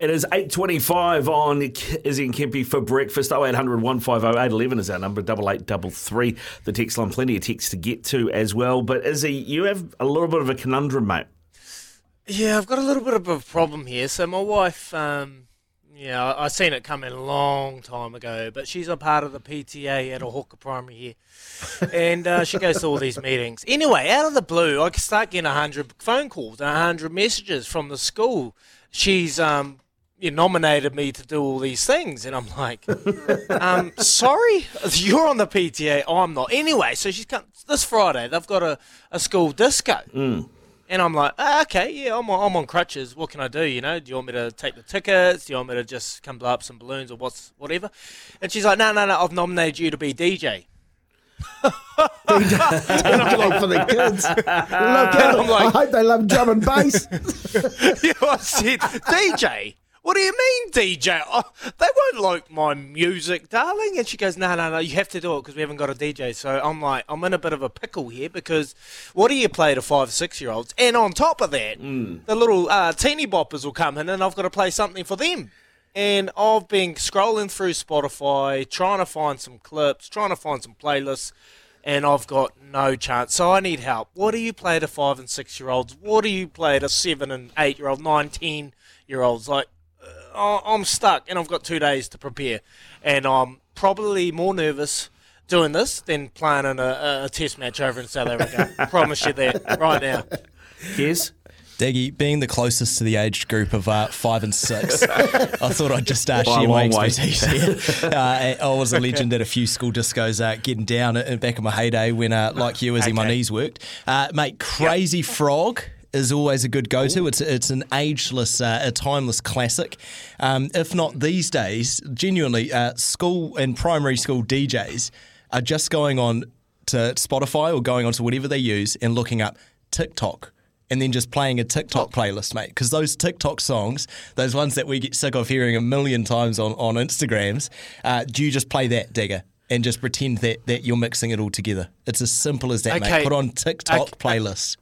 It is 8.25 on Izzy and Kempy for breakfast. 0800 150 811 is our number, 8833. The text line, plenty of text to get to as well. But Izzy, you have a little bit of a conundrum, mate. Yeah, I've got a little bit of a problem here. So my wife, um, yeah, I, I seen it coming a long time ago, but she's a part of the PTA at a hawker primary here, and uh, she goes to all these meetings. Anyway, out of the blue, I start getting hundred phone calls and hundred messages from the school. She's um, you nominated me to do all these things, and I'm like, um, sorry, you're on the PTA, I'm not. Anyway, so she's come this Friday. They've got a, a school disco. And I'm like, ah, okay, yeah, I'm on, I'm on crutches. What can I do? You know, do you want me to take the tickets? Do you want me to just come blow up some balloons or what's whatever? And she's like, no, no, no, I've nominated you to be DJ. Like for the kids. Look at I'm like- I hope they love drum and bass. yeah, I said, DJ. What do you mean, DJ? Oh, they won't like my music, darling. And she goes, no, no, no, you have to do it because we haven't got a DJ. So I'm like, I'm in a bit of a pickle here because what do you play to five, six year olds? And on top of that, the little uh, teeny boppers will come in and I've got to play something for them. And I've been scrolling through Spotify, trying to find some clips, trying to find some playlists, and I've got no chance. So I need help. What do you play to five and six year olds? What do you play to seven and eight year old, nine, ten year olds? Like, uh, I'm stuck, and I've got two days to prepare, and I'm probably more nervous doing this than playing in a, a test match over in South Africa. Promise you that right now. Yes? Daggy, being the closest to the age group of uh, five and six, I thought I'd just uh, By a share my expertise here. Uh, I was a legend at a few school discos, uh, getting down at, back in my heyday when, uh, like you, as my knees worked. Uh, mate, Crazy Frog is always a good go-to. It's it's an ageless, uh, a timeless classic. Um, if not these days, genuinely, uh, school and primary school DJs are just going on to Spotify or going on to whatever they use and looking up TikTok. And then just playing a TikTok playlist, mate. Because those TikTok songs, those ones that we get sick of hearing a million times on, on Instagrams, uh, do you just play that, Digger? And just pretend that, that you're mixing it all together. It's as simple as that, mate. Okay. Put on TikTok Okay. playlists.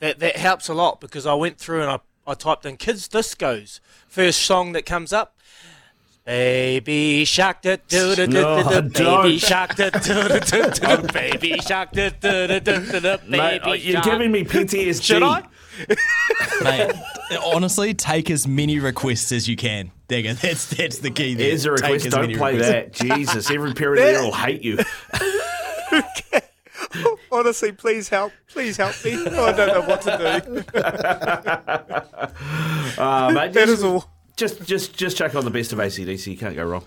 That that helps a lot because I went through and I, I typed in kids discos. First song that comes up. Baby shark da do da No, da da don't. baby shark da do da da da baby shark da da da da da da Mate, baby you're shark. giving me PTSD. Should I? Mate, honestly, take as many requests as you can. Digger, that's that's the key. There. Here's a Take request. as Don't many play requests. that. Jesus, every parent in there will hate you. Honestly, please help. Please help me. I don't know what to do. Uh, mate, That just, is all. just, just, just chuck on the best of ACDC. You can't go wrong.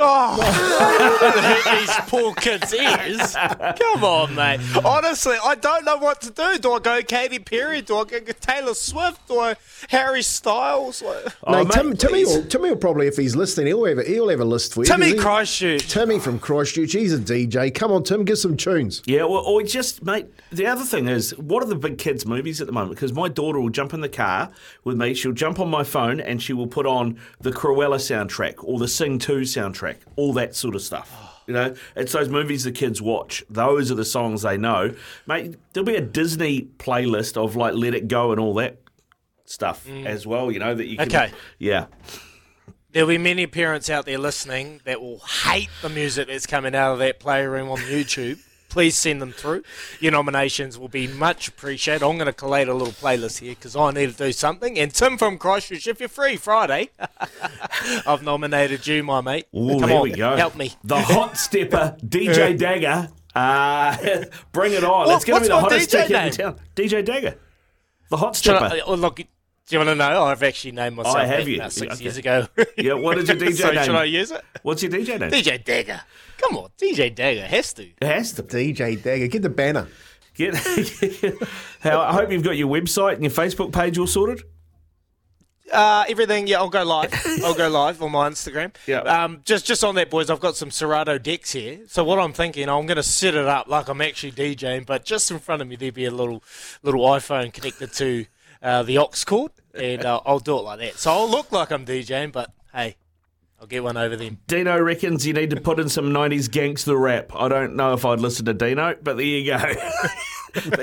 Oh, these poor kids' ears. Come on, mate. Honestly, I don't know what to do. Do I go Katy Perry? Do I go Taylor Swift? Do I Harry Styles? Like, Oh, no, mate, Tim, Timmy, will, Timmy will probably, if he's listening, he'll have he'll have a list for you. Timmy Christchurch. Timmy from Christchurch. He's a DJ. Come on, Tim, give some tunes. Yeah, well, or just, mate, the other thing is, what are the big kids' movies at the moment? Because my daughter will jump in the car with me, she'll jump on my phone, and she will put on the Cruella soundtrack or the Sing 2 soundtrack, all that sort of stuff. You know, it's those movies the kids watch. Those are the songs they know. Mate, there'll be a Disney playlist of like Let It Go and all that stuff mm. as well, you know, that you can. Okay. Yeah. There'll be many parents out there listening that will hate the music that's coming out of that playroom on YouTube. Please send them through. Your nominations will be much appreciated. I'm going to collate a little playlist here because I need to do something. And Tim from Christchurch, if you're free Friday, I've nominated you, my mate. Ooh, Come on, help me. The hot stepper, DJ Dagger. Uh, bring it on. What- it's going to be the hottest DJ ticket in name? town. DJ Dagger. The hot stepper. I, oh, look, do you want to know? I've actually named myself I have you. about six Okay. years ago. Yeah, what is your DJ so name? should I use it? What's your DJ name? DJ Dagger. Come on, DJ Dagger has to. It has to. DJ Dagger. Get the banner. Get, How, I hope you've got your website and your Facebook page all sorted. Uh, everything, yeah, I'll go live. I'll go live on my Instagram. Yeah. Um, just just on that, boys, I've got some Serato decks here. So what I'm thinking, I'm going to set it up like I'm actually DJing, but just in front of me there'll be a little little iPhone connected to uh, the aux cord, and uh, I'll do it like that. So I'll look like I'm DJing, but hey, I'll get one over them. Dino reckons you need to put in some 90s gangster rap. I don't know if I'd listen to Dino, but there you go.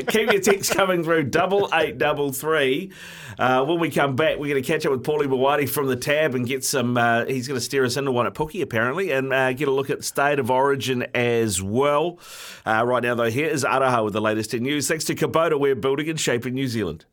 Keep your texts coming through double eight double three. Uh, when we come back, we're going to catch up with Paulie Maoate from the tab and get some. Uh, he's going to steer us into one at Pookie apparently, and uh, get a look at state of origin as well. Uh, right now, though, here is Araha with the latest in news. Thanks to Kubota, we're building and shaping New Zealand.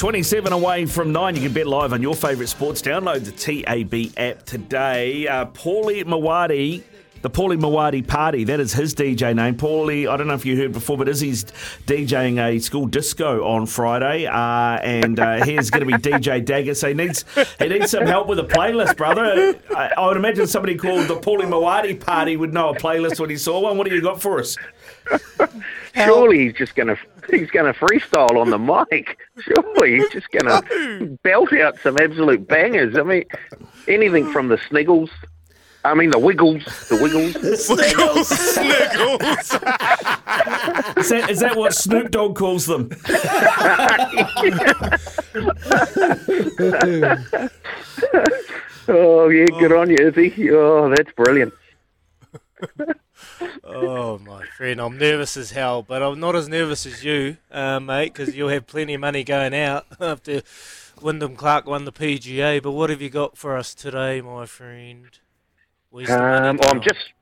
Twenty-seven away from nine. You can bet live on your favourite sports. Download the TAB app today. Uh, Paulie Maoate the Paulie Maoate Party. That is his DJ name. Paulie, I don't know if you heard before, but Izzy's DJing a school disco on Friday, uh, and uh, here's going to be DJ Dagger. So he needs he needs some help with a playlist, brother. I, I would imagine somebody called the Paulie Maoate Party would know a playlist when he saw one. What do you got for us? Surely he's just gonna he's gonna freestyle on the mic. Surely he's just gonna belt out some absolute bangers. I mean, anything from the Sniggles I mean the Wiggles, the Wiggles. Sniggles. Sniggles. Is that, is that what Snoop Dogg calls them? oh yeah, good on you, Izzy. Oh, that's brilliant. Oh, my friend, I'm nervous as hell, but I'm not as nervous as you, uh, mate, because you'll have plenty of money going out after Wyndham Clark won the PGA. But what have you got for us today, my friend? Where's the money Um, I'm just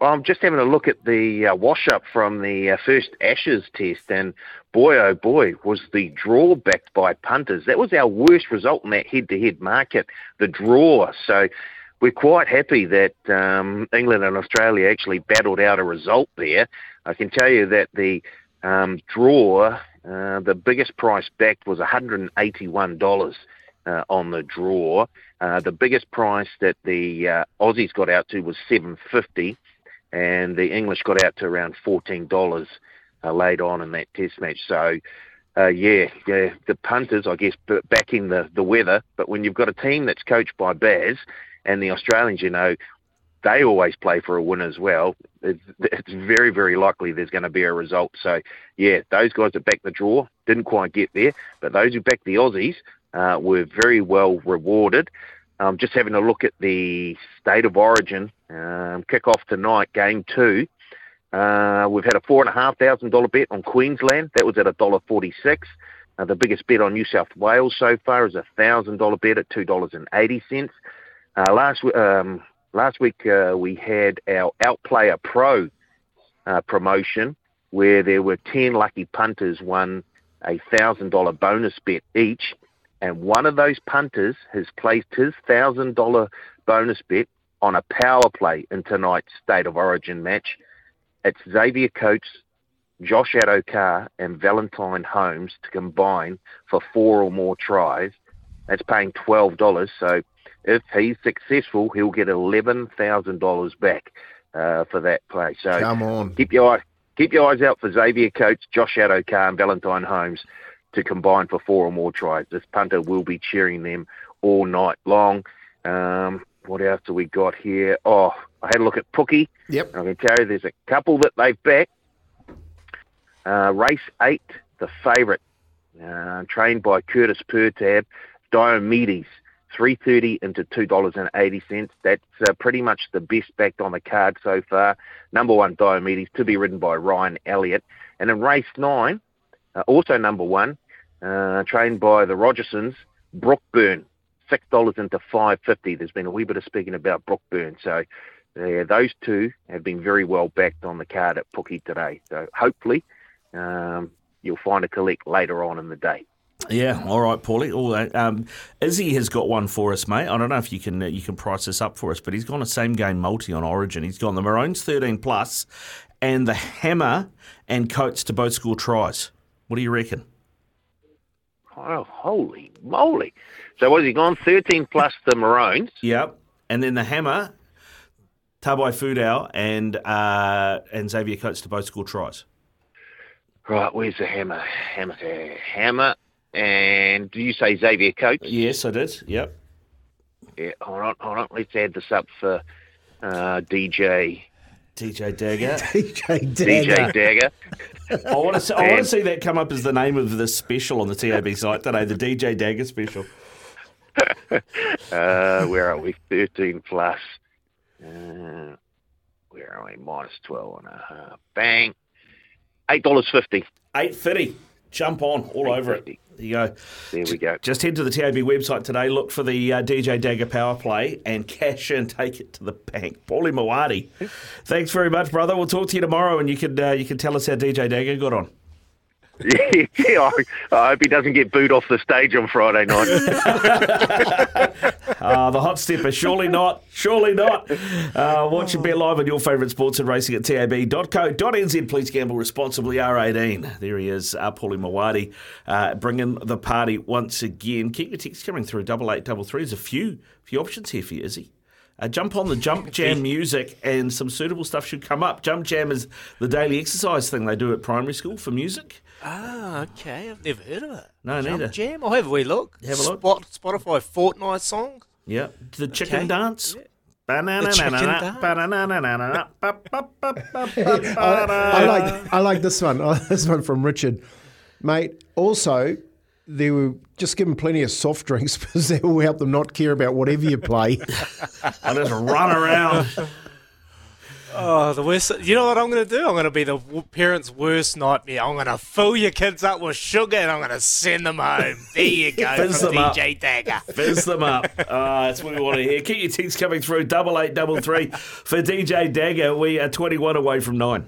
I'm just having a look at the uh, wash up from the uh, first Ashes test, and boy oh boy was the draw backed by punters. That was our worst result in that head to head market, the draw. So we're quite happy that um, England and Australia actually battled out a result there. I can tell you that the um, draw, uh, the biggest price backed was $181 uh, on the draw. Uh, the biggest price that the uh, Aussies got out to was 750 and the English got out to around $14 uh, late on in that test match. So, uh, yeah, yeah, the punters, I guess, backing the, the weather. But when you've got a team that's coached by Baz and the Australians, you know, they always play for a win as well. It's, it's very, very likely there's going to be a result. So, yeah, those guys that backed the draw didn't quite get there, but those who backed the Aussies uh, were very well rewarded. Um, just having a look at the state of origin um, kick off tonight, game two. Uh, we've had a four and a half thousand dollar bet on Queensland. That was at a dollar forty six. Uh, the biggest bet on New South Wales so far is a thousand dollar bet at two dollars and eighty cents. Uh, last um, last week uh, we had our Outplayer Pro uh, promotion where there were ten lucky punters won a thousand dollar bonus bet each, and one of those punters has placed his thousand dollar bonus bet on a power play in tonight's State of Origin match. It's Xavier Coates, Josh Addo-Carr, and Valentine Holmes to combine for four or more tries. That's paying twelve dollars. So if he's successful, he'll get eleven thousand dollars back uh, for that play. So Come on. keep your eye, keep your eyes out for Xavier Coates, Josh Addo-Carr, and Valentine Holmes to combine for four or more tries. This punter will be cheering them all night long. Um, what else do we got here? Oh, I had a look at Pookie. Yep. I can tell you there's a couple that they've backed. Uh, race eight, the favourite, uh, trained by Curtis Pertab, Diomedes, three thirty into two dollars and eighty cents. That's uh, pretty much the best backed on the card so far. Number one, Diomedes, to be ridden by Ryan Elliott, and in race nine, uh, also number one, uh, trained by the Rogersons, Brookburn, six dollars into five fifty. There's been a wee bit of speaking about Brookburn, so those two have been very well backed on the card at Pookie today. So hopefully, um, you'll find a collect later on in the day. Yeah, all right, Paulie. All that. Um, Izzy has got one for us, mate. I don't know if you can uh, you can price this up for us, but he's gone a same game multi on Origin. He's gone the Maroons thirteen plus, and the Hammer and Coates to both score tries. What do you reckon? Oh, holy moly! So what has he gone? Thirteen plus the Maroons. Yep. And then the Hammer, Tabuai-Fidow and uh, and Xavier Coates to both score tries. Right, where's the hammer? Hammer, hammer. And do you say Xavier Coates? Yes, I did. Yep. Yeah, hold on, hold on. Let's add this up for uh, DJ DJ Dagger. DJ DJ Dagger. Dagger. I want to see, I want to see that come up as the name of the special on the TAB site today, the DJ Dagger special. Uh, where are we? 13 plus. Uh, where are we? Minus 12 and a half. Bang. $8.50. Eight fifty. Jump on all over it. $8.50. There you go. There we go. Just head to the TAB website today, look for the uh, DJ Dagger Power Play, and cash in, take it to the bank. Paulie Maoate, thanks very much, brother. We'll talk to you tomorrow, and you can uh, you can tell us how DJ Dagger got on. Yeah, I, hope he doesn't get booed off the stage on Friday night. Uh, the hot stepper, surely not, surely not. Uh, watch and bet live on your favourite sports and racing at tab.co.nz. Please gamble responsibly. R18. There he is, uh, Paulie Maoate, uh, bringing the party once again. Keep your text coming through. Double eight, double three. There's a few few options here for you, Izzy. Uh, jump on the Jump Jam music, and some suitable stuff should come up. Jump Jam is the daily exercise thing they do at primary school for music. Ah, okay. I've never heard of it. No, Jump neither. Jam. I'll have a wee look. Have a look. Spot, Spotify Fortnite song. Yeah, the chicken Okay. dance. The chicken dance. I like I like this one. Oh, this one from Richard, mate. Also, they were just give them plenty of soft drinks because they will help them not care about whatever you play. I just run around. Oh, the worst. You know what I'm going to do? I'm going to be the parent's worst nightmare. I'm going to fill your kids up with sugar and I'm going to send them home. There you go Fizz from them up. DJ Dagger. Fizz them up. Uh, that's what we want to hear. Keep your texts coming through. Double eight, double three for DJ Dagger. We are 21 away from nine.